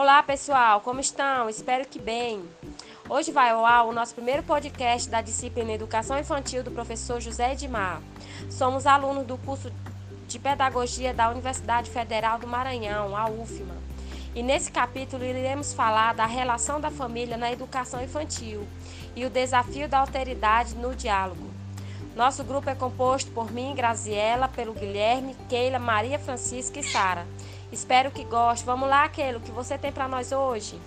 Olá pessoal, como estão? Espero que bem. Hoje vai ao ar o nosso primeiro podcast da disciplina Educação Infantil do professor José Edmar. Somos alunos do curso de Pedagogia da Universidade Federal do Maranhão, a UFMA. E nesse capítulo iremos falar da relação da família na educação infantil e o desafio da alteridade no diálogo. Nosso grupo é composto por mim, Graziela, pelo Guilherme, Keila, Maria Francisca e Sara. Espero que goste. Vamos lá, Keila, o que você tem para nós hoje?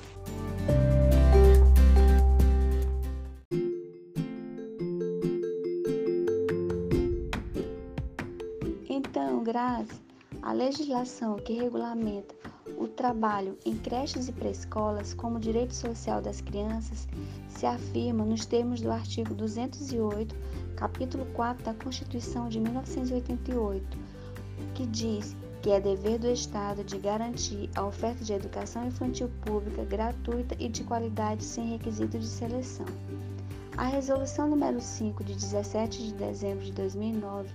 Então, Grazi, a legislação que regulamenta o trabalho em creches e pré-escolas como direito social das crianças se afirma nos termos do artigo 208, capítulo 4 da Constituição de 1988, que diz que é dever do Estado de garantir a oferta de educação infantil pública gratuita e de qualidade sem requisito de seleção. A Resolução número 5 de 17 de dezembro de 2009,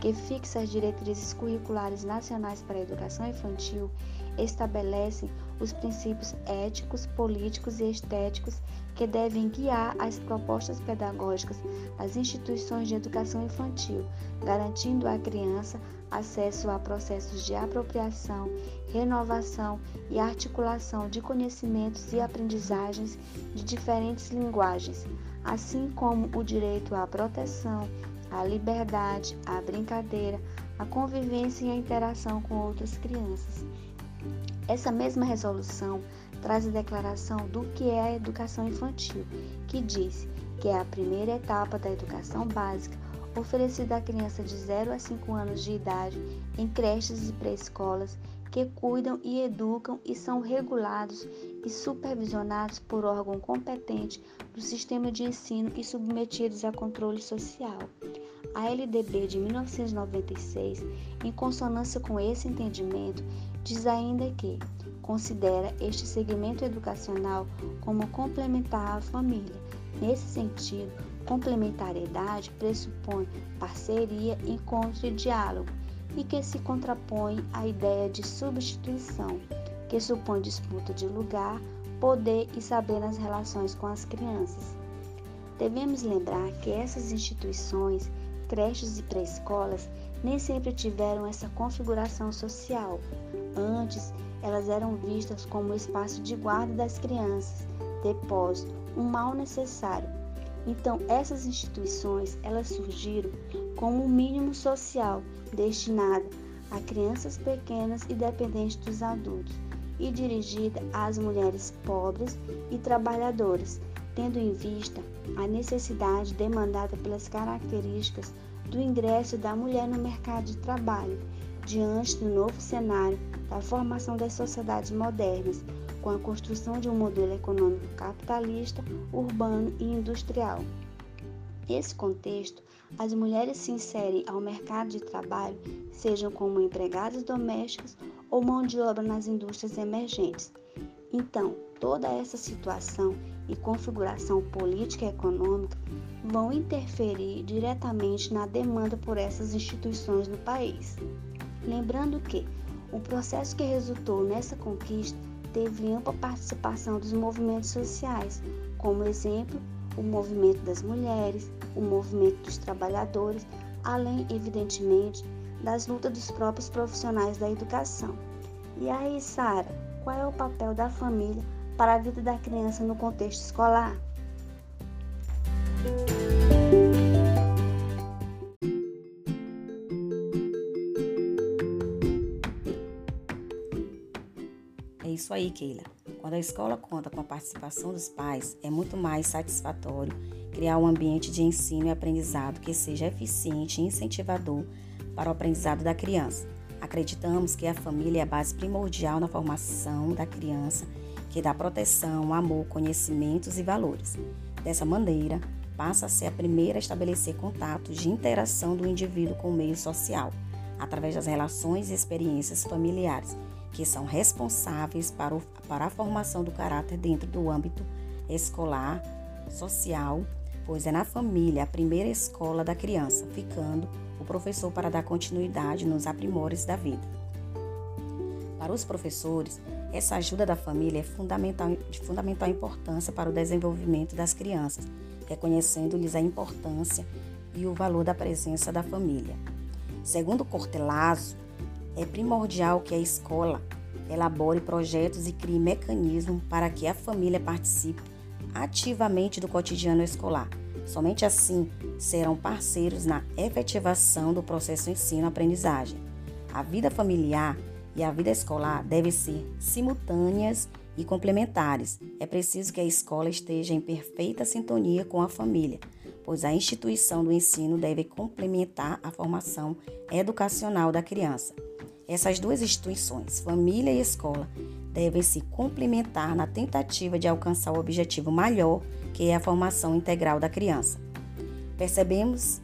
que fixa as diretrizes curriculares nacionais para a educação infantil, estabelecem os princípios éticos, políticos e estéticos que devem guiar as propostas pedagógicas das instituições de educação infantil, garantindo à criança acesso a processos de apropriação, renovação e articulação de conhecimentos e aprendizagens de diferentes linguagens, assim como o direito à proteção, à liberdade, à brincadeira, à convivência e à interação com outras crianças. Essa mesma resolução traz a declaração do que é a educação infantil, que diz que é a primeira etapa da educação básica oferecida à criança de 0 a 5 anos de idade em creches e pré-escolas que cuidam e educam e são regulados e supervisionados por órgão competente do sistema de ensino e submetidos a controle social. A LDB de 1996, em consonância com esse entendimento, diz ainda que considera este segmento educacional como complementar à família. Nesse sentido, complementariedade pressupõe parceria, encontro e diálogo, e que se contrapõe à ideia de substituição, que supõe disputa de lugar, poder e saber nas relações com as crianças. Devemos lembrar que essas instituições creches e pré-escolas nem sempre tiveram essa configuração social. Antes, elas eram vistas como espaço de guarda das crianças, depósito, um mal necessário. Então, essas instituições, elas surgiram como um mínimo social destinado a crianças pequenas e dependentes dos adultos e dirigida às mulheres pobres e trabalhadoras, tendo em vista a necessidade demandada pelas características do ingresso da mulher no mercado de trabalho, diante do novo cenário da formação das sociedades modernas, com a construção de um modelo econômico capitalista, urbano e industrial. Nesse contexto, as mulheres se inserem ao mercado de trabalho, sejam como empregadas domésticas ou mão de obra nas indústrias emergentes. Então, toda essa situação e configuração política e econômica vão interferir diretamente na demanda por essas instituições no país. Lembrando que o processo que resultou nessa conquista teve ampla participação dos movimentos sociais, como exemplo, o movimento das mulheres, o movimento dos trabalhadores, além, evidentemente, das lutas dos próprios profissionais da educação. E aí, Sara, qual é o papel da família para a vida da criança no contexto escolar? Isso aí, Keila. Quando a escola conta com a participação dos pais, é muito mais satisfatório criar um ambiente de ensino e aprendizado que seja eficiente e incentivador para o aprendizado da criança. Acreditamos que a família é a base primordial na formação da criança que dá proteção, amor, conhecimentos e valores. Dessa maneira, passa a ser a primeira a estabelecer contatos de interação do indivíduo com o meio social, através das relações e experiências familiares, que são responsáveis para, o, para a formação do caráter dentro do âmbito escolar, social, pois é na família a primeira escola da criança, ficando o professor para dar continuidade nos aprimores da vida. Para os professores, Essa ajuda da família é fundamental, de fundamental importância para o desenvolvimento das crianças, reconhecendo-lhes a importância e o valor da presença da família. Segundo Cortelazzo, é primordial que a escola elabore projetos e crie mecanismos para que a família participe ativamente do cotidiano escolar. Somente assim serão parceiros na efetivação do processo ensino-aprendizagem. A vida familiar e a vida escolar devem ser simultâneas e complementares. É preciso que a escola esteja em perfeita sintonia com a família, pois a instituição do ensino deve complementar a formação educacional da criança. Essas duas instituições, família e escola, devem se complementar na tentativa de alcançar o objetivo maior, que é a formação integral da criança. Percebemos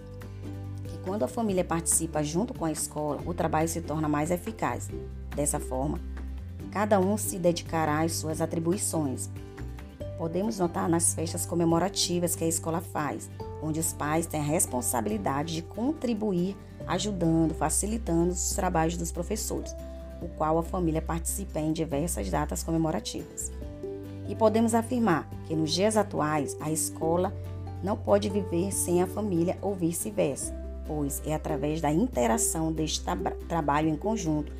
que quando a família participa junto com a escola, o trabalho se torna mais eficaz. Dessa forma, cada um se dedicará às suas atribuições. Podemos notar nas festas comemorativas que a escola faz, onde os pais têm a responsabilidade de contribuir ajudando, facilitando os trabalhos dos professores, o qual a família participa em diversas datas comemorativas. E podemos afirmar que nos dias atuais a escola não pode viver sem a família ou vice-versa, pois é através da interação deste trabalho em conjunto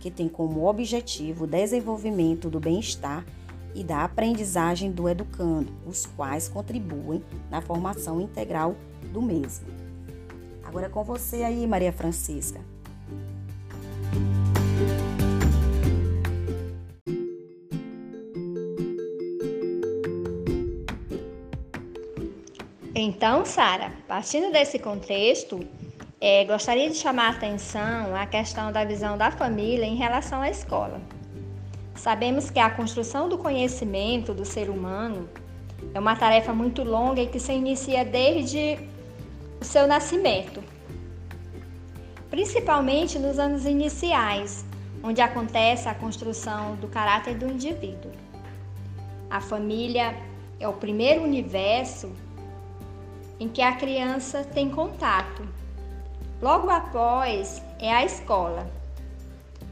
que tem como objetivo o desenvolvimento do bem-estar e da aprendizagem do educando, os quais contribuem na formação integral do mesmo. Agora é com você aí, Maria Francisca. Então, Sara, partindo desse contexto, é, gostaria de chamar a atenção à questão da visão da família em relação à escola. Sabemos que a construção do conhecimento do ser humano é uma tarefa muito longa e que se inicia desde o seu nascimento, principalmente nos anos iniciais, onde acontece a construção do caráter do indivíduo. A família é o primeiro universo em que a criança tem contato. Logo após é a escola.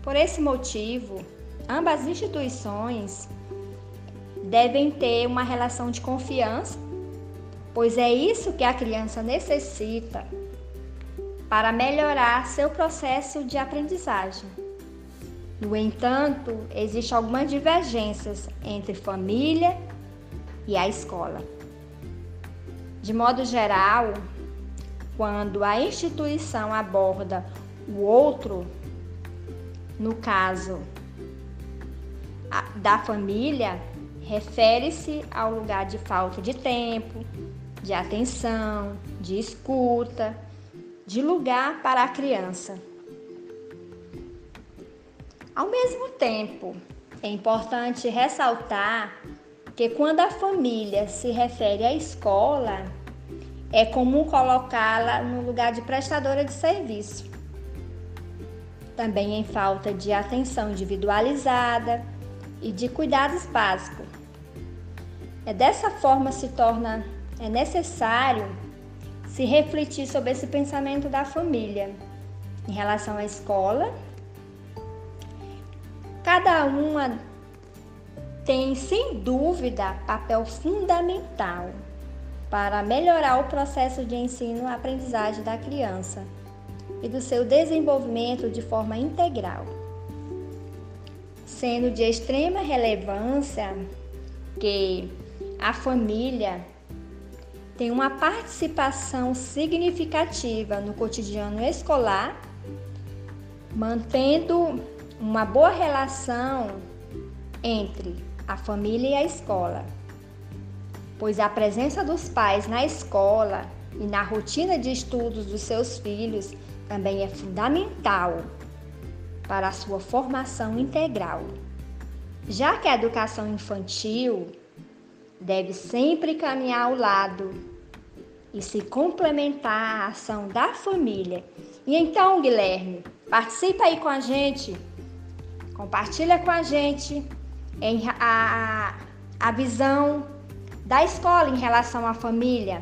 Por esse motivo, ambas as instituições devem ter uma relação de confiança pois é isso que a criança necessita para melhorar seu processo de aprendizagem. No entanto, existem algumas divergências entre família e a escola. De modo geral, quando a instituição aborda o outro, no caso da família, refere-se ao lugar de falta de tempo, de atenção, de escuta, de lugar para a criança. Ao mesmo tempo, é importante ressaltar que quando a família se refere à escola, é comum colocá-la no lugar de prestadora de serviço. Também em falta de atenção individualizada e de cuidados básicos. É dessa forma se torna é necessário se refletir sobre esse pensamento da família em relação à escola. Cada uma tem, sem dúvida, papel fundamental para melhorar o processo de ensino-aprendizagem da criança e do seu desenvolvimento de forma integral. Sendo de extrema relevância que a família tem uma participação significativa no cotidiano escolar, mantendo uma boa relação entre a família e a escola, pois a presença dos pais na escola e na rotina de estudos dos seus filhos também é fundamental para a sua formação integral. Já que a educação infantil deve sempre caminhar ao lado e se complementar à ação da família. E então, Guilherme, participa aí com a gente, compartilha com a gente em a, a visão da escola em relação à família.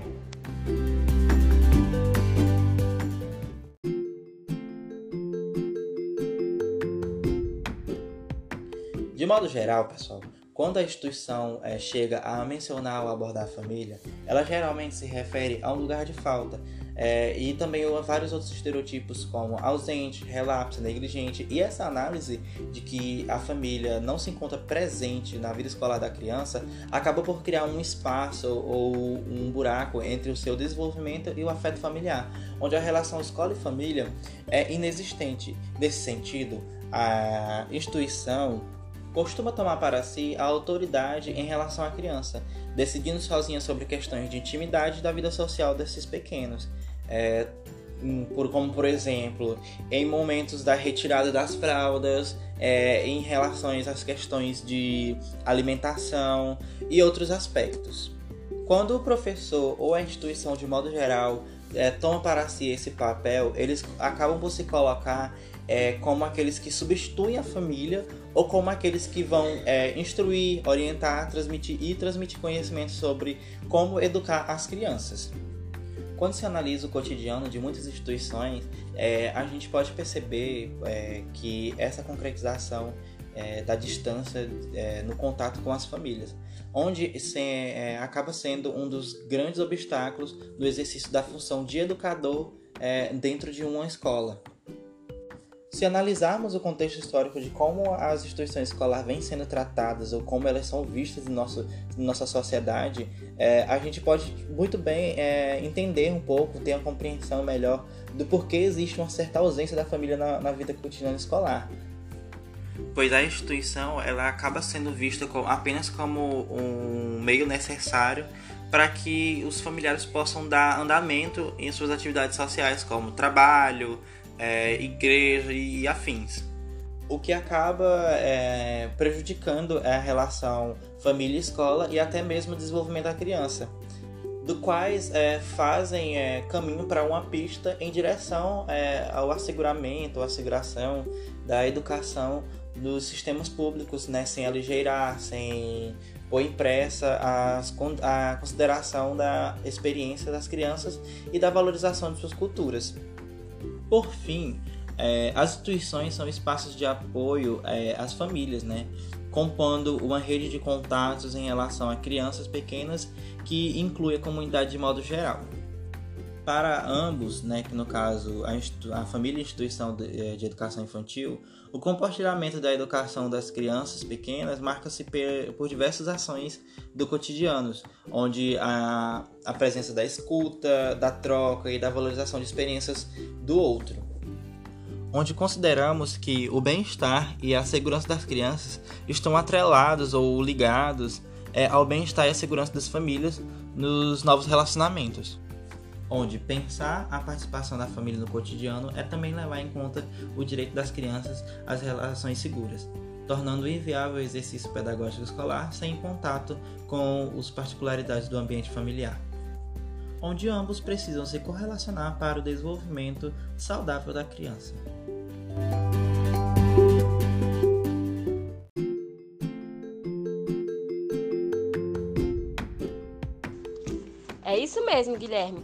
Modo geral, pessoal, quando a instituição é, chega a mencionar ou abordar a família, ela geralmente se refere a um lugar de falta, é, e também vários outros estereotipos como ausente, relapso, negligente. E essa análise de que a família não se encontra presente na vida escolar da criança acaba por criar um espaço ou um buraco entre o seu desenvolvimento e o afeto familiar, onde a relação escola e família é inexistente. Nesse sentido, a instituição costuma tomar para si a autoridade em relação à criança, decidindo sozinha sobre questões de intimidade da vida social desses pequenos. É, por, como por exemplo, em momentos da retirada das fraldas, é, em relações às questões de alimentação e outros aspectos. Quando o professor ou a instituição de modo geral é, toma para si esse papel, eles acabam por se colocar é, como aqueles que substituem a família ou como aqueles que vão é, instruir, orientar, transmitir e transmitir conhecimento sobre como educar as crianças. Quando se analisa o cotidiano de muitas instituições, é, a gente pode perceber é, que essa concretização é, da distância é, no contato com as famílias, onde se, acaba sendo um dos grandes obstáculos no exercício da função de educador dentro de uma escola. Se analisarmos o contexto histórico de como as instituições escolares vêm sendo tratadas ou como elas são vistas em, nosso, em nossa sociedade, é, a gente pode muito bem é, entender um pouco, ter uma compreensão melhor do porquê existe uma certa ausência da família na, na vida cotidiana escolar. Pois a instituição ela acaba sendo vista apenas como um meio necessário para que os familiares possam dar andamento em suas atividades sociais, como trabalho, é, igreja e afins. O que acaba é, prejudicando a relação família-escola e até mesmo o desenvolvimento da criança, do quais é, fazem é, caminho para uma pista em direção é, ao asseguramento, à asseguração da educação dos sistemas públicos, né, sem aligeirar, sem pôr impressa as, a consideração da experiência das crianças e da valorização de suas culturas. Por fim, é, as instituições são espaços de apoio é, às famílias, né? compondo uma rede de contatos em relação a crianças pequenas que inclui a comunidade de modo geral. Para ambos, né, que no caso a, a família e a instituição de, é, de, educação infantil, o compartilhamento da educação das crianças pequenas marca-se por diversas ações do cotidiano, onde a, a presença da escuta, da troca e da valorização de experiências do outro. Onde consideramos que o bem-estar e a segurança das crianças estão atrelados ou ligados é, ao bem-estar e à segurança das famílias nos novos relacionamentos onde pensar a participação da família no cotidiano é também levar em conta o direito das crianças às relações seguras, tornando inviável o exercício pedagógico escolar sem contato com as particularidades do ambiente familiar, onde ambos precisam se correlacionar para o desenvolvimento saudável da criança. É isso mesmo, Guilherme.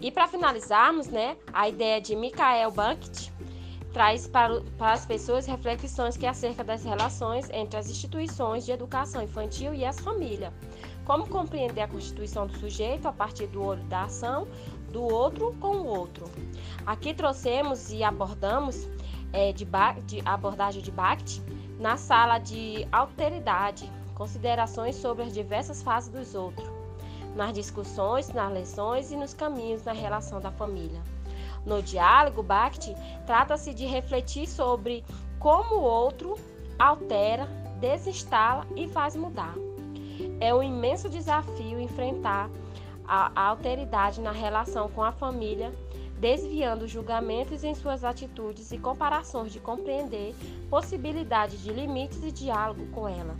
E para finalizarmos, né, a ideia de Michael Bankit traz para, para as pessoas reflexões que acerca das relações entre as instituições de educação infantil e as famílias. Como compreender a constituição do sujeito a partir do olho da ação do outro com o outro. Aqui trouxemos e abordamos é, de, de abordagem de Bakhtin na sala de alteridade, considerações sobre as diversas fases dos outros nas discussões, nas lições e nos caminhos na relação da família. No diálogo, Bakhtin trata-se de refletir sobre como o outro altera, desinstala e faz mudar. É um imenso desafio enfrentar a alteridade na relação com a família, desviando julgamentos em suas atitudes e comparações de compreender possibilidade de limites e diálogo com ela.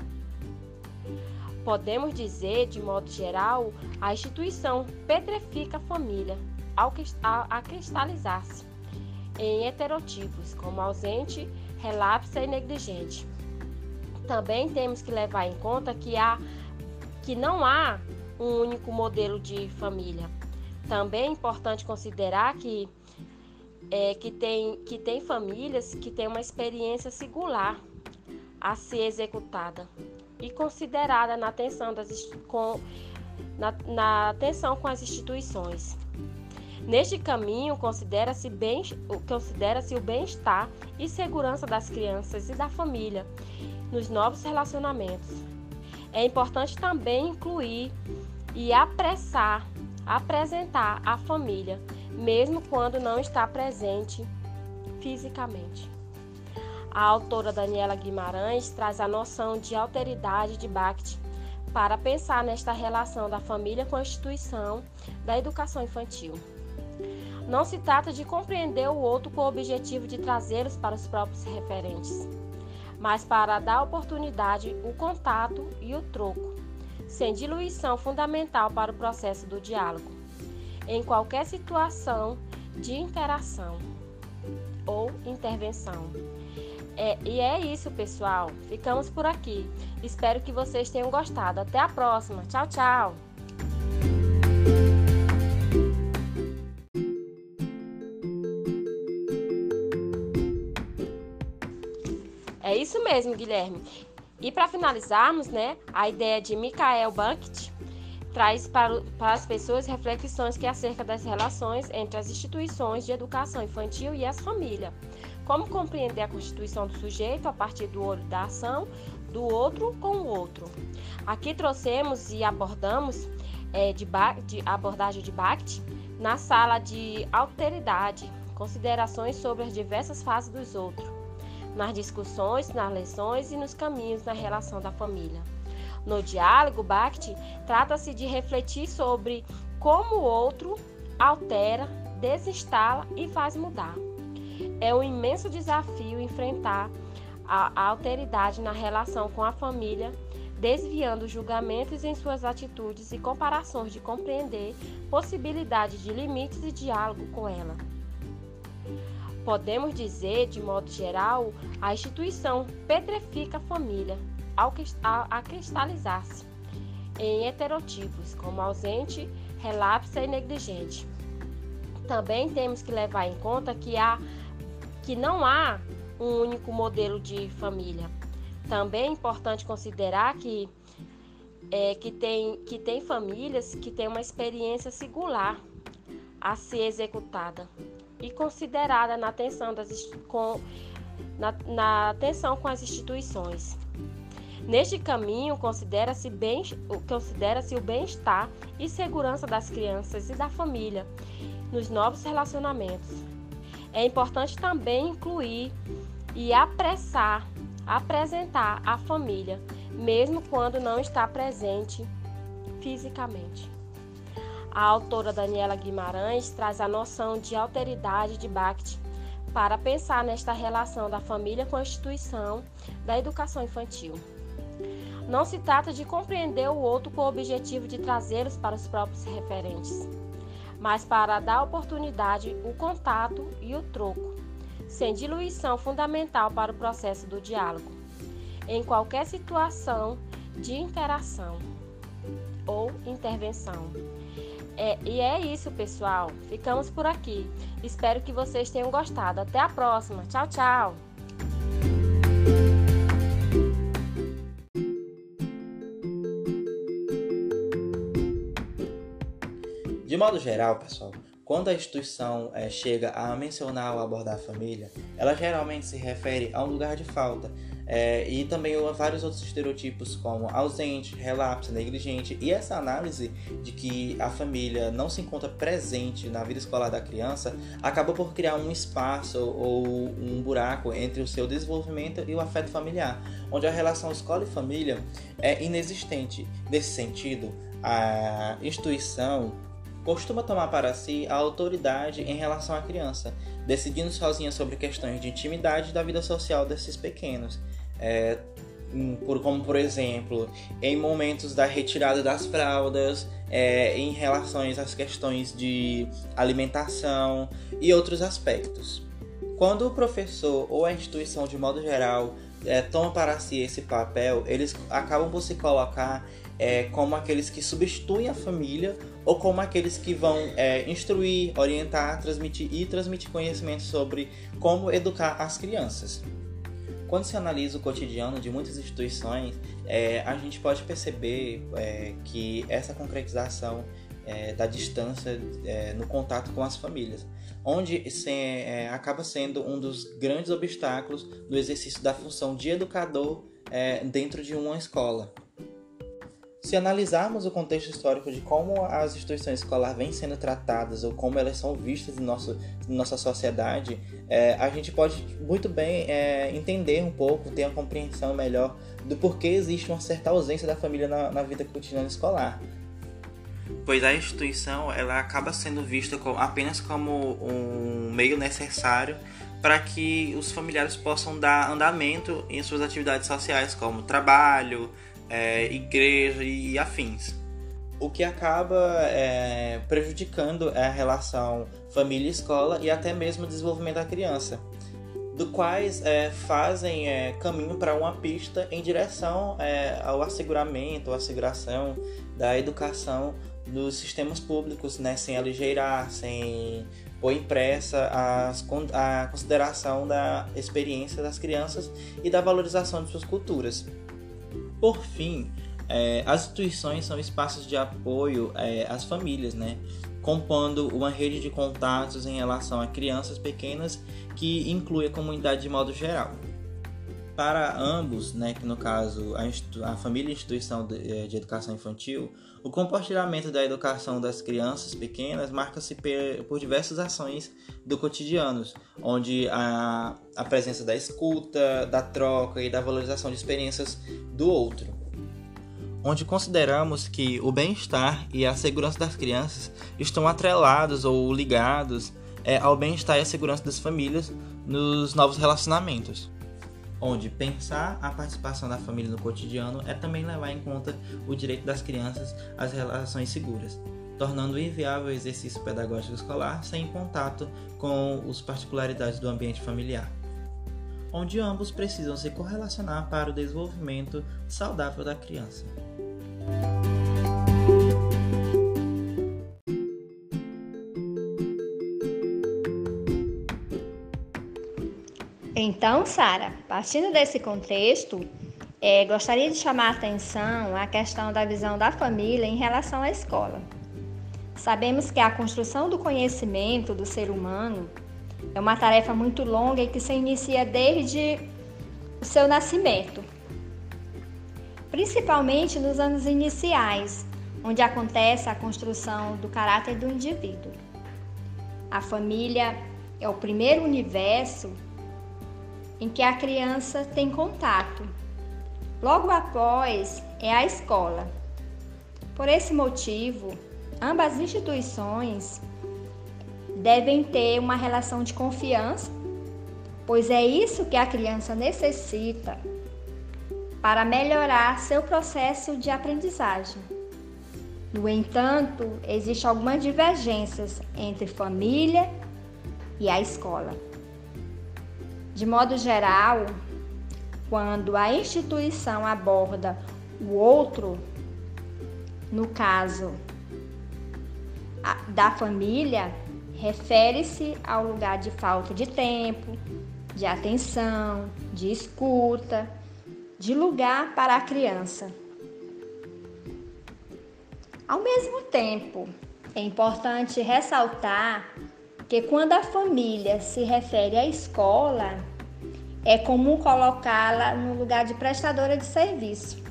Podemos dizer, de modo geral, a instituição petrifica a família ao cristalizar-se em heterotipos, como ausente, relapsa e negligente. Também temos que levar em conta que, há, que não há um único modelo de família. Também é importante considerar que, é, que, tem, que tem famílias que têm uma experiência singular a ser executada e considerada na atenção, das, com, na, na atenção com as instituições. Neste caminho, considera-se bem, considera o bem-estar e segurança das crianças e da família nos novos relacionamentos. É importante também incluir e apressar, apresentar a família, mesmo quando não está presente fisicamente. A autora Daniela Guimarães traz a noção de alteridade de Bakhtin para pensar nesta relação da família com a instituição da educação infantil. Não se trata de compreender o outro com o objetivo de trazê-los para os próprios referentes, mas para dar oportunidade, o contato e o troco, sem diluição fundamental para o processo do diálogo, em qualquer situação de interação ou intervenção. É, e é isso, pessoal. Ficamos por aqui. Espero que vocês tenham gostado. Até a próxima. Tchau, tchau. Mesmo, Guilherme. E para finalizarmos, né, a ideia de Michael Bankit traz para, para as pessoas reflexões que acerca das relações entre as instituições de educação infantil e as famílias. Como compreender a constituição do sujeito a partir do olho da ação do outro com o outro. Aqui trouxemos e abordamos é, de, de abordagem de Bakhtin na sala de alteridade, considerações sobre as diversas fases dos outros nas discussões, nas lições e nos caminhos na relação da família. No diálogo, Bakhtin trata-se de refletir sobre como o outro altera, desinstala e faz mudar. É um imenso desafio enfrentar a alteridade na relação com a família, desviando julgamentos em suas atitudes e comparações de compreender possibilidade de limites e diálogo com ela. Podemos dizer, de modo geral, a instituição petrifica a família ao cristalizar-se em heterotipos, como ausente, relapsa e negligente. Também temos que levar em conta que, há, que não há um único modelo de família. Também é importante considerar que, é, que, tem, que tem famílias que têm uma experiência singular a ser executada e considerada na atenção, das, com, na, na atenção com as instituições. Neste caminho, considera-se considera o bem-estar e segurança das crianças e da família nos novos relacionamentos. É importante também incluir e apressar, apresentar a família, mesmo quando não está presente fisicamente. A autora Daniela Guimarães traz a noção de alteridade de Bakhtin para pensar nesta relação da família com a instituição da educação infantil. Não se trata de compreender o outro com o objetivo de trazê-los para os próprios referentes, mas para dar oportunidade, o contato e o troco, sem diluição fundamental para o processo do diálogo, em qualquer situação de interação ou intervenção. É, e é isso, pessoal. Ficamos por aqui. Espero que vocês tenham gostado. Até a próxima. Tchau, tchau. De modo geral, pessoal, quando a instituição é, chega a mencionar ou abordar a família, ela geralmente se refere a um lugar de falta, é, e também há vários outros estereotipos como ausente, relapso, negligente e essa análise de que a família não se encontra presente na vida escolar da criança acaba por criar um espaço ou um buraco entre o seu desenvolvimento e o afeto familiar, onde a relação escola e família é inexistente. Nesse sentido, a instituição costuma tomar para si a autoridade em relação à criança, decidindo sozinha sobre questões de intimidade da vida social desses pequenos. É, por, como por exemplo, em momentos da retirada das fraldas, é, em relação às questões de alimentação e outros aspectos. Quando o professor ou a instituição de modo geral é, toma para si esse papel, eles acabam por se colocar é, como aqueles que substituem a família ou como aqueles que vão é, instruir, orientar, transmitir e transmitir conhecimento sobre como educar as crianças. quando se analisa o cotidiano de muitas instituições, é, a gente pode perceber é, que essa concretização é, da distância é, no contato com as famílias, onde se, acaba sendo um dos grandes obstáculos do exercício da função de educador dentro de uma escola. Se analisarmos o contexto histórico de como as instituições escolares vêm sendo tratadas ou como elas são vistas em, nosso, em nossa sociedade, é, a gente pode muito bem é, entender um pouco, ter uma compreensão melhor do porquê existe uma certa ausência da família na, na vida cotidiana escolar. Pois a instituição ela acaba sendo vista como, apenas como um meio necessário para que os familiares possam dar andamento em suas atividades sociais, como trabalho, é, igreja e afins. O que acaba é, prejudicando a relação família-escola e até mesmo o desenvolvimento da criança, do quais é, fazem é, caminho para uma pista em direção é, ao asseguramento, à asseguração da educação nos sistemas públicos, né, sem aligeirar, sem pôr impressa a consideração da experiência das crianças e da valorização de suas culturas. Por fim, é, as instituições são espaços de apoio é, às famílias, né? compondo uma rede de contatos em relação a crianças pequenas que inclui a comunidade de modo geral. Para ambos, né, que no caso a, a família e a instituição de, é, de, educação infantil, o compartilhamento da educação das crianças pequenas marca-se por diversas ações do cotidiano, onde a, a presença da escuta, da troca e da valorização de experiências do outro. Onde consideramos que o bem-estar e a segurança das crianças estão atrelados ou ligados é, ao bem-estar e à segurança das famílias nos novos relacionamentos onde pensar a participação da família no cotidiano é também levar em conta o direito das crianças às relações seguras, tornando inviável o exercício pedagógico escolar sem contato com as particularidades do ambiente familiar, onde ambos precisam se correlacionar para o desenvolvimento saudável da criança. Então, Sara, partindo desse contexto, é, gostaria de chamar a atenção à questão da visão da família em relação à escola. Sabemos que a construção do conhecimento do ser humano é uma tarefa muito longa e que se inicia desde o seu nascimento, principalmente nos anos iniciais, onde acontece a construção do caráter do indivíduo. A família é o primeiro universo em que a criança tem contato. Logo após é a escola. Por esse motivo, ambas instituições devem ter uma relação de confiança, pois é isso que a criança necessita para melhorar seu processo de aprendizagem. No entanto, existem algumas divergências entre família e a escola. De modo geral, quando a instituição aborda o outro, no caso da família, refere-se ao lugar de falta de tempo, de atenção, de escuta, de lugar para a criança. Ao mesmo tempo, é importante ressaltar que quando a família se refere à escola, é comum colocá-la no lugar de prestadora de serviço.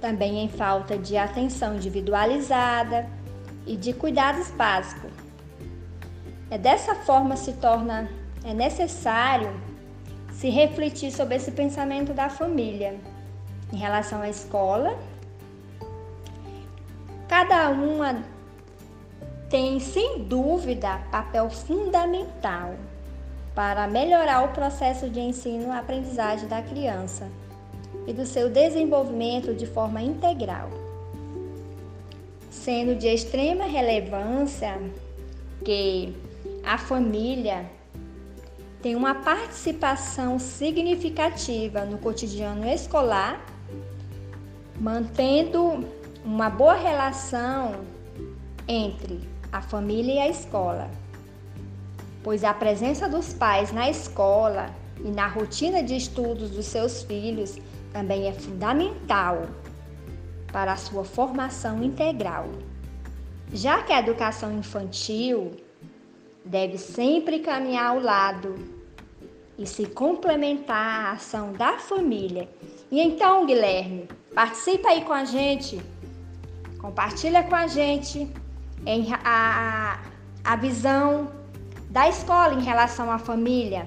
Também em falta de atenção individualizada e de cuidados básicos. É dessa forma se torna é necessário se refletir sobre esse pensamento da família em relação à escola. Cada uma tem, sem dúvida, papel fundamental para melhorar o processo de ensino-aprendizagem da criança e do seu desenvolvimento de forma integral. Sendo de extrema relevância que a família tem uma participação significativa no cotidiano escolar, mantendo uma boa relação entre a família e a escola, pois a presença dos pais na escola e na rotina de estudos dos seus filhos também é fundamental para a sua formação integral. Já que a educação infantil deve sempre caminhar ao lado e se complementar à ação da família. E então, Guilherme, participa aí com a gente, compartilha com a gente a, a visão da escola em relação à família.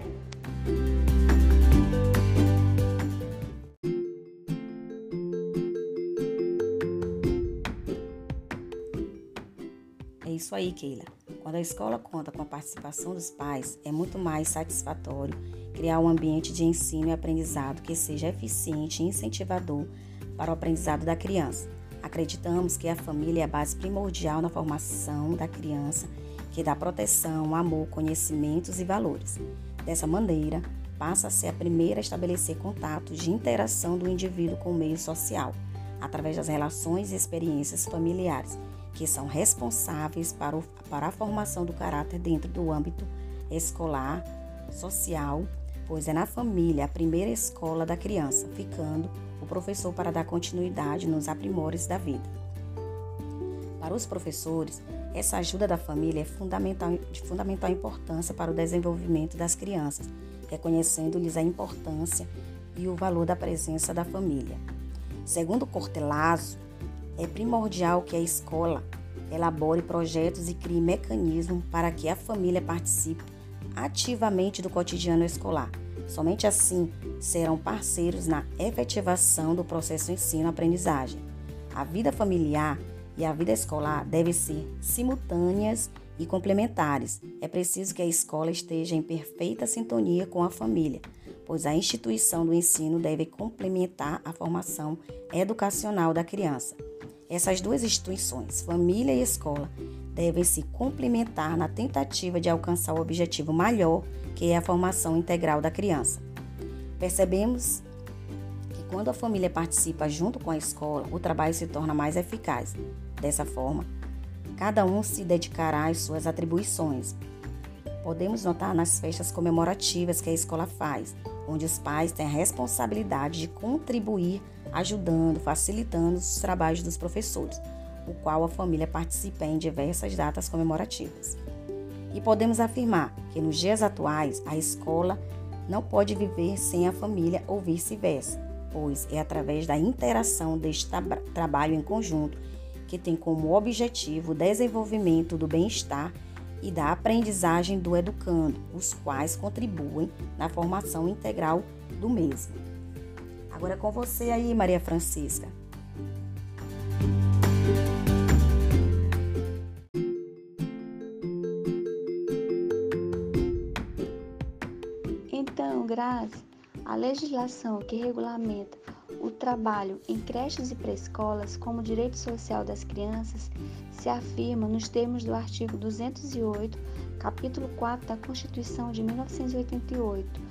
Isso aí, Keila. Quando a escola conta com a participação dos pais, é muito mais satisfatório criar um ambiente de ensino e aprendizado que seja eficiente e incentivador para o aprendizado da criança. Acreditamos que a família é a base primordial na formação da criança, que dá proteção, amor, conhecimentos e valores. Dessa maneira, passa a ser a primeira a estabelecer contatos de interação do indivíduo com o meio social, através das relações e experiências familiares que são responsáveis para, o, para a formação do caráter dentro do âmbito escolar, social, pois é na família a primeira escola da criança, ficando o professor para dar continuidade nos aprimores da vida. Para os professores, essa ajuda da família é fundamental, de fundamental importância para o desenvolvimento das crianças, reconhecendo-lhes a importância e o valor da presença da família. Segundo Cortelazzo, é primordial que a escola elabore projetos e crie mecanismos para que a família participe ativamente do cotidiano escolar. Somente assim serão parceiros na efetivação do processo ensino-aprendizagem. A vida familiar e a vida escolar devem ser simultâneas e complementares. É preciso que a escola esteja em perfeita sintonia com a família, pois a instituição do ensino deve complementar a formação educacional da criança. Essas duas instituições, família e escola, devem se complementar na tentativa de alcançar o objetivo maior, que é a formação integral da criança. Percebemos que quando a família participa junto com a escola, o trabalho se torna mais eficaz. Dessa forma, cada um se dedicará às suas atribuições. Podemos notar nas festas comemorativas que a escola faz, onde os pais têm a responsabilidade de contribuir ajudando, facilitando os trabalhos dos professores, o qual a família participa em diversas datas comemorativas. E podemos afirmar que nos dias atuais a escola não pode viver sem a família ou vice-versa, pois é através da interação deste tra trabalho em conjunto que tem como objetivo o desenvolvimento do bem-estar e da aprendizagem do educando, os quais contribuem na formação integral do mesmo. Agora é com você aí, Maria Francisca. Então, Grazi, a legislação que regulamenta o trabalho em creches e pré-escolas como direito social das crianças se afirma nos termos do artigo 208, capítulo 4 da Constituição de 1988,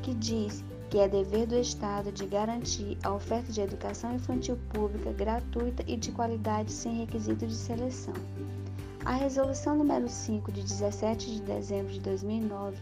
que diz que é dever do Estado de garantir a oferta de educação infantil pública gratuita e de qualidade sem requisito de seleção. A Resolução número 5 de 17 de dezembro de 2009,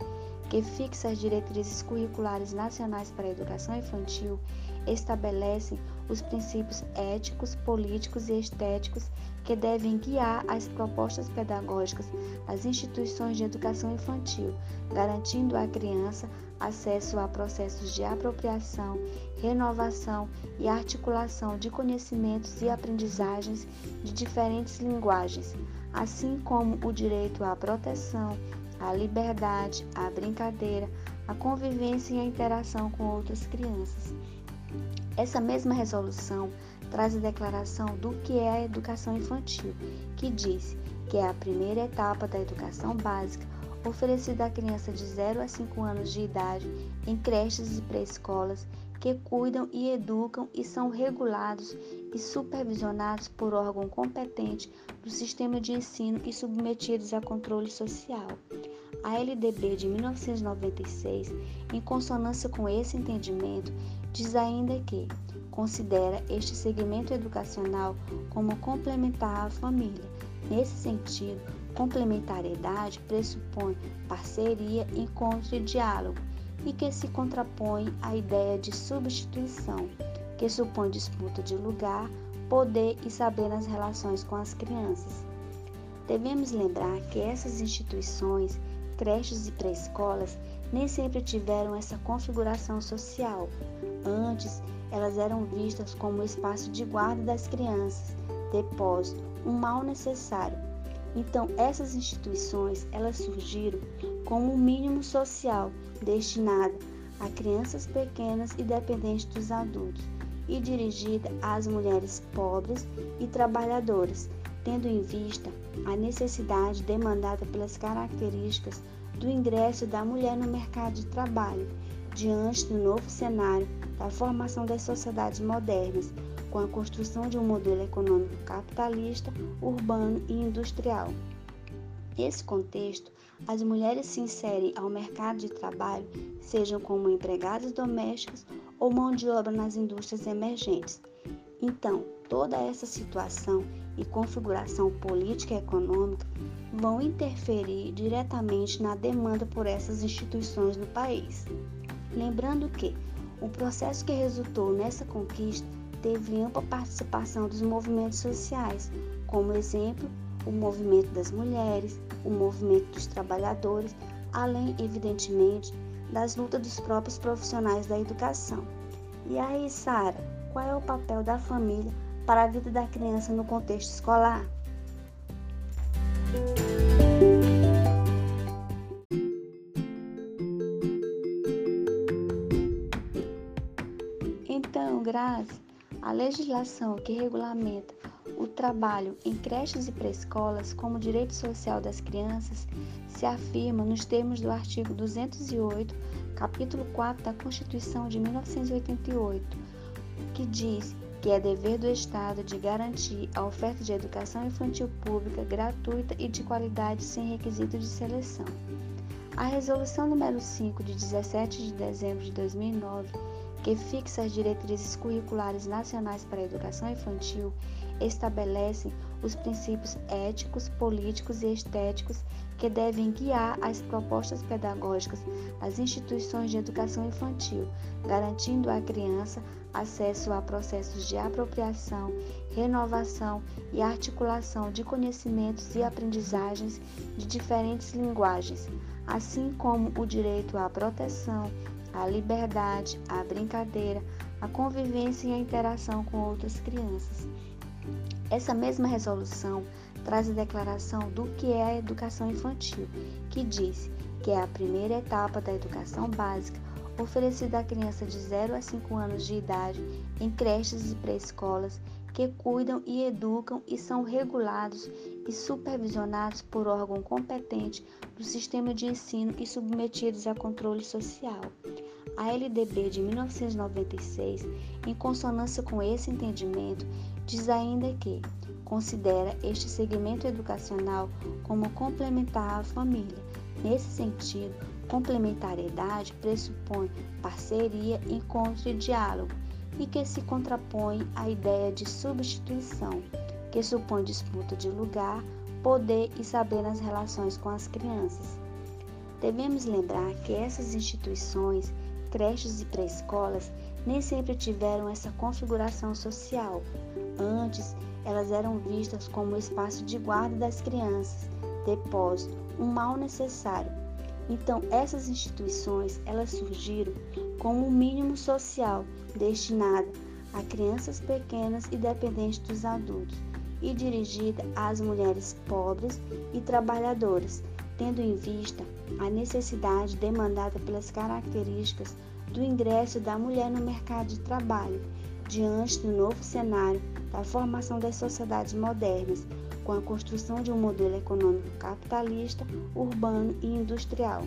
que fixa as diretrizes curriculares nacionais para a educação infantil, estabelece os princípios éticos, políticos e estéticos que devem guiar as propostas pedagógicas das instituições de educação infantil, garantindo à criança acesso a processos de apropriação, renovação e articulação de conhecimentos e aprendizagens de diferentes linguagens, assim como o direito à proteção, à liberdade, à brincadeira, à convivência e à interação com outras crianças. Essa mesma resolução traz a declaração do que é a educação infantil, que diz que é a primeira etapa da educação básica oferecida à criança de 0 a 5 anos de idade em creches e pré-escolas que cuidam e educam e são regulados e supervisionados por órgão competente do sistema de ensino e submetidos a controle social. A LDB de 1996, em consonância com esse entendimento, diz ainda que considera este segmento educacional como complementar à família. Nesse sentido, complementariedade pressupõe parceria, encontro e diálogo, e que se contrapõe à ideia de substituição, que supõe disputa de lugar, poder e saber nas relações com as crianças. Devemos lembrar que essas instituições, creches e pré-escolas, nem sempre tiveram essa configuração social. Antes, elas eram vistas como espaço de guarda das crianças, depósito, um mal necessário. Então, essas instituições, elas surgiram como um mínimo social destinado a crianças pequenas e dependentes dos adultos e dirigida às mulheres pobres e trabalhadoras, tendo em vista a necessidade demandada pelas características do ingresso da mulher no mercado de trabalho, diante do novo cenário da formação das sociedades modernas, com a construção de um modelo econômico capitalista, urbano e industrial. Nesse contexto, as mulheres se inserem ao mercado de trabalho, sejam como empregadas domésticas ou mão de obra nas indústrias emergentes. Então, toda essa situação e configuração política e econômica vão interferir diretamente na demanda por essas instituições no país. Lembrando que o processo que resultou nessa conquista teve ampla participação dos movimentos sociais, como exemplo, o movimento das mulheres, o movimento dos trabalhadores, além, evidentemente, das lutas dos próprios profissionais da educação. E aí, Sara, qual é o papel da família para a vida da criança no contexto escolar? Então, Grazi, a legislação que regulamenta o trabalho em creches e pré-escolas como direito social das crianças se afirma nos termos do artigo 208, capítulo 4 da Constituição de 1988, que diz que é dever do Estado de garantir a oferta de educação infantil pública gratuita e de qualidade sem requisito de seleção. A Resolução número 5 de 17 de dezembro de 2009, que fixa as diretrizes curriculares nacionais para a educação infantil, estabelece os princípios éticos, políticos e estéticos que devem guiar as propostas pedagógicas das instituições de educação infantil, garantindo à criança acesso a processos de apropriação, renovação e articulação de conhecimentos e aprendizagens de diferentes linguagens, assim como o direito à proteção, à liberdade, à brincadeira, à convivência e à interação com outras crianças. Essa mesma resolução traz a declaração do que é a educação infantil, que diz que é a primeira etapa da educação básica oferecida à criança de 0 a 5 anos de idade em creches e pré-escolas que cuidam e educam e são regulados e supervisionados por órgão competente do sistema de ensino e submetidos a controle social. A LDB de 1996, em consonância com esse entendimento, diz ainda que considera este segmento educacional como complementar à família. Nesse sentido, complementariedade pressupõe parceria, encontro e diálogo, e que se contrapõe à ideia de substituição, que supõe disputa de lugar, poder e saber nas relações com as crianças. Devemos lembrar que essas instituições, creches e pré-escolas, nem sempre tiveram essa configuração social. Antes, elas eram vistas como espaço de guarda das crianças, depósito, um mal necessário. Então, essas instituições, elas surgiram como um mínimo social destinado a crianças pequenas e dependentes dos adultos e dirigida às mulheres pobres e trabalhadoras, tendo em vista a necessidade demandada pelas características do ingresso da mulher no mercado de trabalho, diante do novo cenário da formação das sociedades modernas, com a construção de um modelo econômico capitalista, urbano e industrial.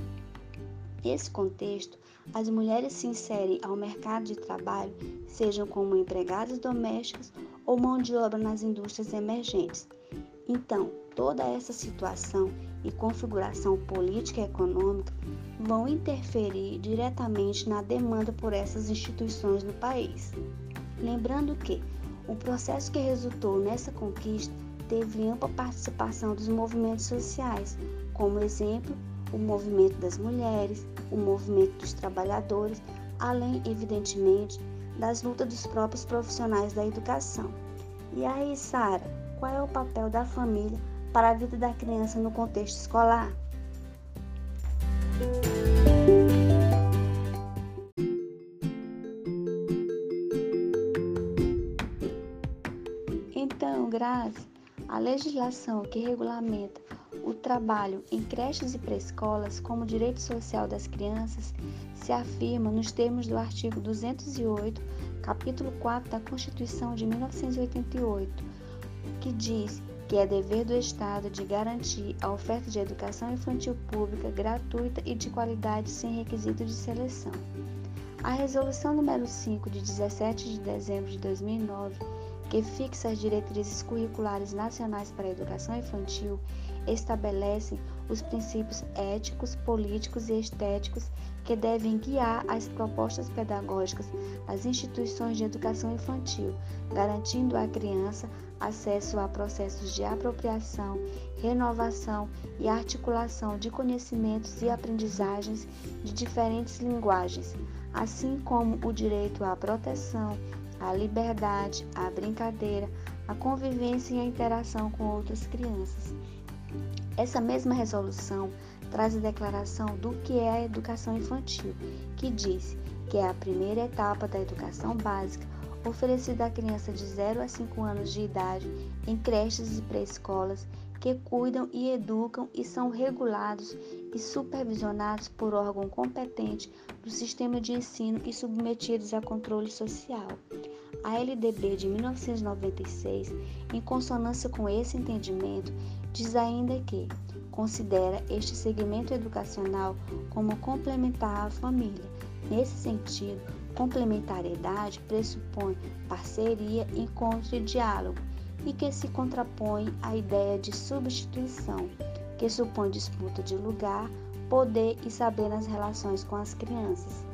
Nesse contexto, as mulheres se inserem ao mercado de trabalho, sejam como empregadas domésticas ou mão de obra nas indústrias emergentes. Então, toda essa situação e configuração política e econômica vão interferir diretamente na demanda por essas instituições no país. Lembrando que o processo que resultou nessa conquista teve ampla participação dos movimentos sociais, como exemplo, o movimento das mulheres, o movimento dos trabalhadores, além, evidentemente, das lutas dos próprios profissionais da educação. E aí, Sara, qual é o papel da família para a vida da criança no contexto escolar? Então, Grazi, a legislação que regulamenta o trabalho em creches e pré-escolas como direito social das crianças se afirma nos termos do artigo 208, capítulo 4 da Constituição de 1988, que diz que é dever do Estado de garantir a oferta de educação infantil pública gratuita e de qualidade sem requisito de seleção. A Resolução número 5 de 17 de dezembro de 2009, que fixa as diretrizes curriculares nacionais para a educação infantil, estabelecem os princípios éticos, políticos e estéticos que devem guiar as propostas pedagógicas das instituições de educação infantil, garantindo à criança acesso a processos de apropriação, renovação e articulação de conhecimentos e aprendizagens de diferentes linguagens, assim como o direito à proteção, à liberdade, à brincadeira, à convivência e à interação com outras crianças. Essa mesma resolução traz a declaração do que é a educação infantil, que diz que é a primeira etapa da educação básica oferecida à criança de 0 a 5 anos de idade em creches e pré-escolas que cuidam e educam e são regulados e supervisionados por órgão competente do sistema de ensino e submetidos a controle social. A LDB de 1996, em consonância com esse entendimento, diz ainda que considera este segmento educacional como complementar à família. Nesse sentido, complementariedade pressupõe parceria, encontro e diálogo, e que se contrapõe à ideia de substituição, que supõe disputa de lugar, poder e saber nas relações com as crianças.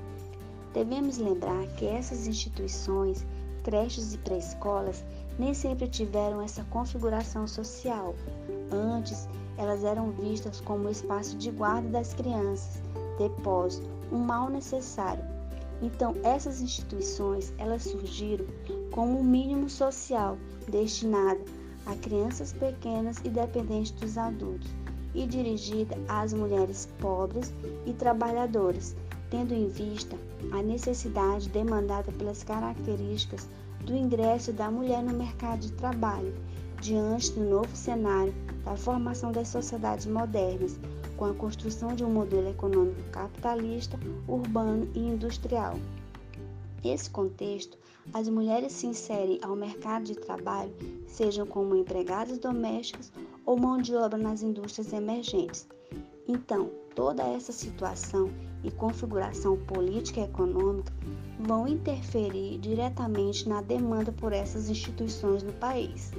Devemos lembrar que essas instituições, creches e pré-escolas, nem sempre tiveram essa configuração social. Antes, elas eram vistas como espaço de guarda das crianças, depósito, um mal necessário. Então, essas instituições, elas surgiram como um mínimo social destinado a crianças pequenas e dependentes dos adultos e dirigida às mulheres pobres e trabalhadoras, tendo em vista a necessidade demandada pelas características do ingresso da mulher no mercado de trabalho, diante do novo cenário da formação das sociedades modernas, com a construção de um modelo econômico capitalista, urbano e industrial. Nesse contexto, as mulheres se inserem ao mercado de trabalho, sejam como empregadas domésticas ou mão de obra nas indústrias emergentes. Então, toda essa situação e configuração política e econômica vão interferir diretamente na demanda por essas instituições no país.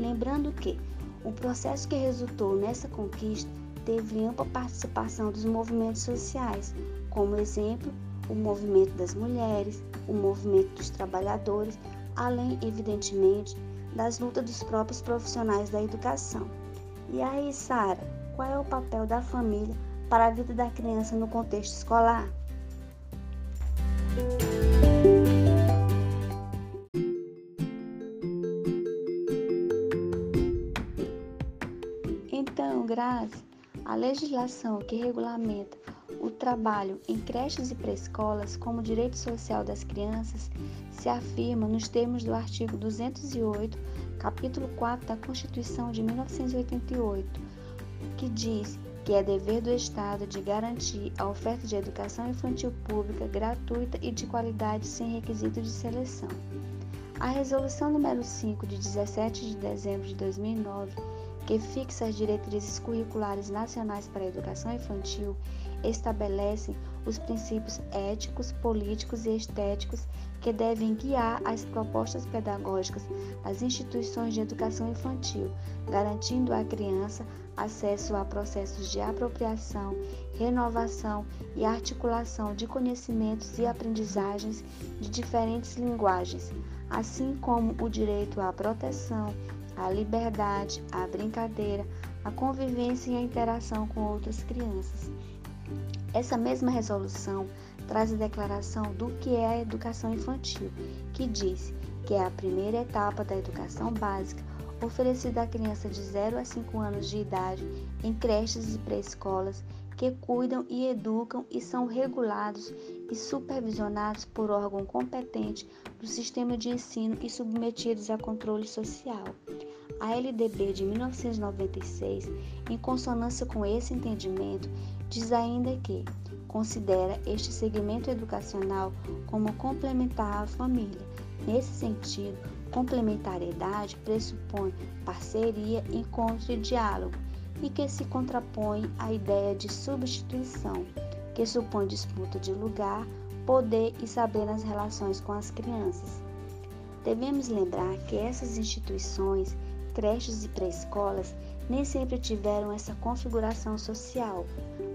Lembrando que o processo que resultou nessa conquista teve ampla participação dos movimentos sociais, como exemplo, o movimento das mulheres, o movimento dos trabalhadores, além, evidentemente, das lutas dos próprios profissionais da educação. E aí, Sara, qual é o papel da família para a vida da criança no contexto escolar? Grazi, a legislação que regulamenta o trabalho em creches e pré-escolas como direito social das crianças se afirma nos termos do artigo 208, capítulo 4 da Constituição de 1988, que diz que é dever do Estado de garantir a oferta de educação infantil pública gratuita e de qualidade sem requisito de seleção. A Resolução número 5 de 17 de dezembro de 2009, que fixa as diretrizes curriculares nacionais para a educação infantil, estabelecem os princípios éticos, políticos e estéticos que devem guiar as propostas pedagógicas das instituições de educação infantil, garantindo à criança acesso a processos de apropriação, renovação e articulação de conhecimentos e aprendizagens de diferentes linguagens, assim como o direito à proteção, à liberdade, à brincadeira, a convivência e a interação com outras crianças. Essa mesma resolução traz a declaração do que é a educação infantil, que diz que é a primeira etapa da educação básica oferecida à criança de 0 a 5 anos de idade em creches e pré-escolas que cuidam e educam e são regulados e supervisionados por órgão competente do sistema de ensino e submetidos a controle social. A LDB de 1996, em consonância com esse entendimento, diz ainda que considera este segmento educacional como complementar à família. Nesse sentido, complementariedade pressupõe parceria, encontro e diálogo e que se contrapõe à ideia de substituição, que supõe disputa de lugar, poder e saber nas relações com as crianças. Devemos lembrar que essas instituições, creches e pré-escolas, nem sempre tiveram essa configuração social.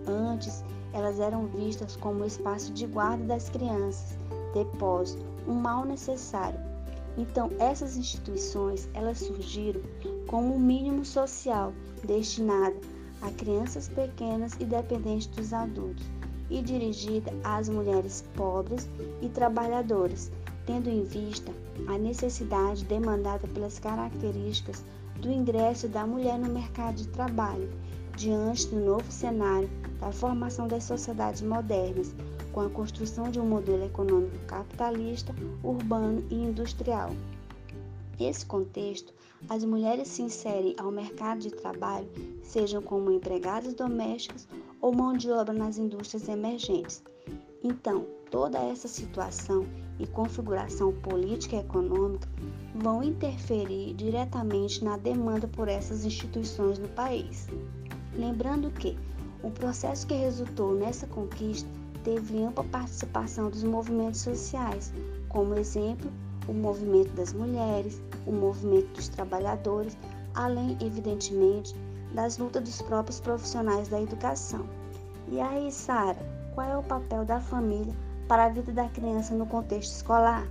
Antes, elas eram vistas como espaço de guarda das crianças, depósito, um mal necessário. Então, essas instituições, elas surgiram como um mínimo social destinado a crianças pequenas e dependentes dos adultos e dirigida às mulheres pobres e trabalhadoras, tendo em vista a necessidade demandada pelas características do ingresso da mulher no mercado de trabalho, diante do novo cenário da formação das sociedades modernas, com a construção de um modelo econômico capitalista, urbano e industrial. Nesse contexto, as mulheres se inserem ao mercado de trabalho, sejam como empregadas domésticas ou mão de obra nas indústrias emergentes. Então, toda essa situação e configuração política e econômica vão interferir diretamente na demanda por essas instituições no país. Lembrando que o processo que resultou nessa conquista teve ampla participação dos movimentos sociais, como exemplo, o movimento das mulheres, o movimento dos trabalhadores, além, evidentemente, das lutas dos próprios profissionais da educação. E aí, Sara, qual é o papel da família para a vida da criança no contexto escolar?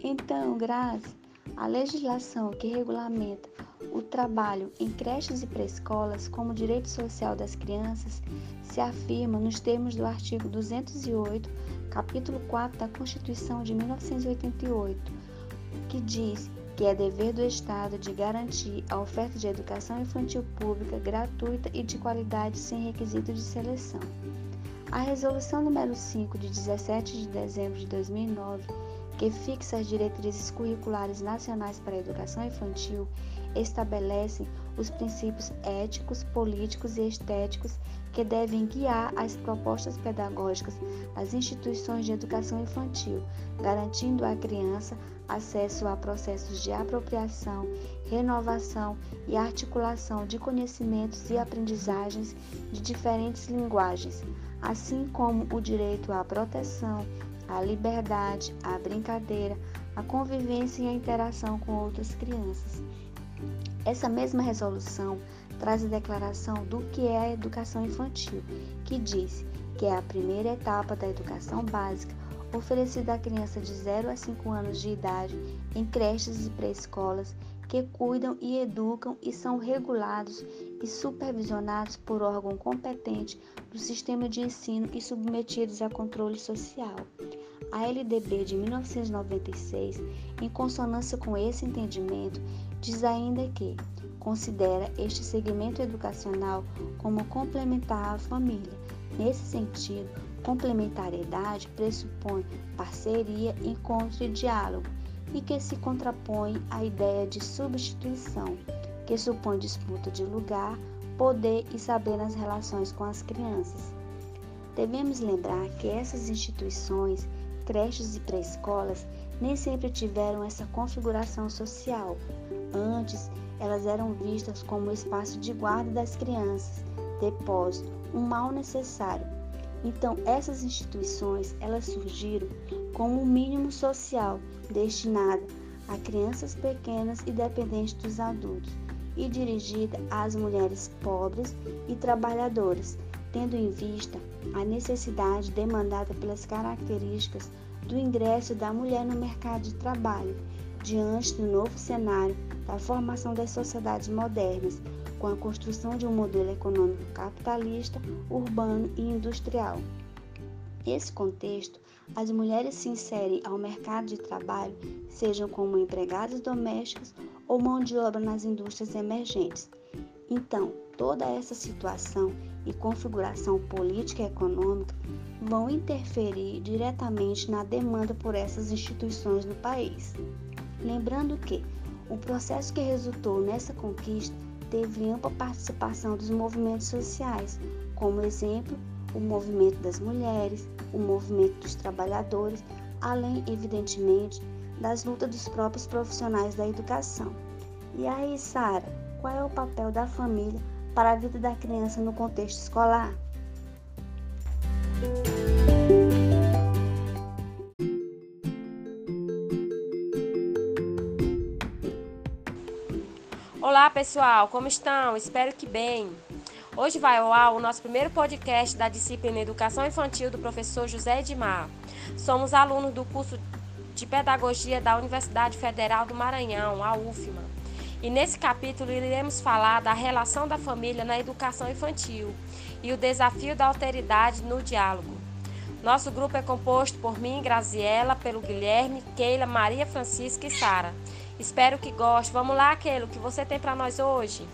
Então, Grazi, a legislação que regulamenta o trabalho em creches e pré-escolas como direito social das crianças se afirma nos termos do artigo 208, capítulo 4 da Constituição de 1988, que diz que é dever do Estado de garantir a oferta de educação infantil pública gratuita e de qualidade sem requisito de seleção. A Resolução número 5 de 17 de dezembro de 2009 que fixa as diretrizes curriculares nacionais para a educação infantil, estabelece os princípios éticos, políticos e estéticos que devem guiar as propostas pedagógicas das instituições de educação infantil, garantindo à criança acesso a processos de apropriação, renovação e articulação de conhecimentos e aprendizagens de diferentes linguagens, assim como o direito à proteção, a liberdade, a brincadeira, a convivência e a interação com outras crianças. Essa mesma resolução traz a declaração do que é a educação infantil, que diz que é a primeira etapa da educação básica oferecida à criança de 0 a 5 anos de idade em creches e pré-escolas que cuidam e educam e são regulados e supervisionados por órgão competente do sistema de ensino e submetidos a controle social. A LDB de 1996, em consonância com esse entendimento, diz ainda que considera este segmento educacional como complementar à família. Nesse sentido, complementariedade pressupõe parceria, encontro e diálogo, e que se contrapõe à ideia de substituição, que supõe disputa de lugar, poder e saber nas relações com as crianças. Devemos lembrar que essas instituições creches e pré-escolas nem sempre tiveram essa configuração social. Antes, elas eram vistas como espaço de guarda das crianças, depósito, um mal necessário. Então, essas instituições, elas surgiram como um mínimo social destinado a crianças pequenas e dependentes dos adultos e dirigida às mulheres pobres e trabalhadoras, tendo em vista a necessidade demandada pelas características do ingresso da mulher no mercado de trabalho, diante do novo cenário da formação das sociedades modernas, com a construção de um modelo econômico capitalista, urbano e industrial. Nesse contexto, as mulheres se inserem ao mercado de trabalho, sejam como empregadas domésticas ou mão de obra nas indústrias emergentes. Então, toda essa situação e configuração política e econômica vão interferir diretamente na demanda por essas instituições no país. Lembrando que o processo que resultou nessa conquista teve ampla participação dos movimentos sociais, como exemplo, o movimento das mulheres, o movimento dos trabalhadores, além, evidentemente, das lutas dos próprios profissionais da educação. E aí, Sara, qual é o papel da família para a vida da criança no contexto escolar? Olá pessoal, como estão? Espero que bem. Hoje vai ao ar o nosso primeiro podcast da disciplina Educação Infantil do professor José Edmar. Somos alunos do curso de Pedagogia da Universidade Federal do Maranhão, a UFMA. E nesse capítulo iremos falar da relação da família na educação infantil e o desafio da alteridade no diálogo. Nosso grupo é composto por mim, Graziela, pelo Guilherme, Keila, Maria Francisca e Sara. Espero que goste. Vamos lá, Keila, o que você tem para nós hoje?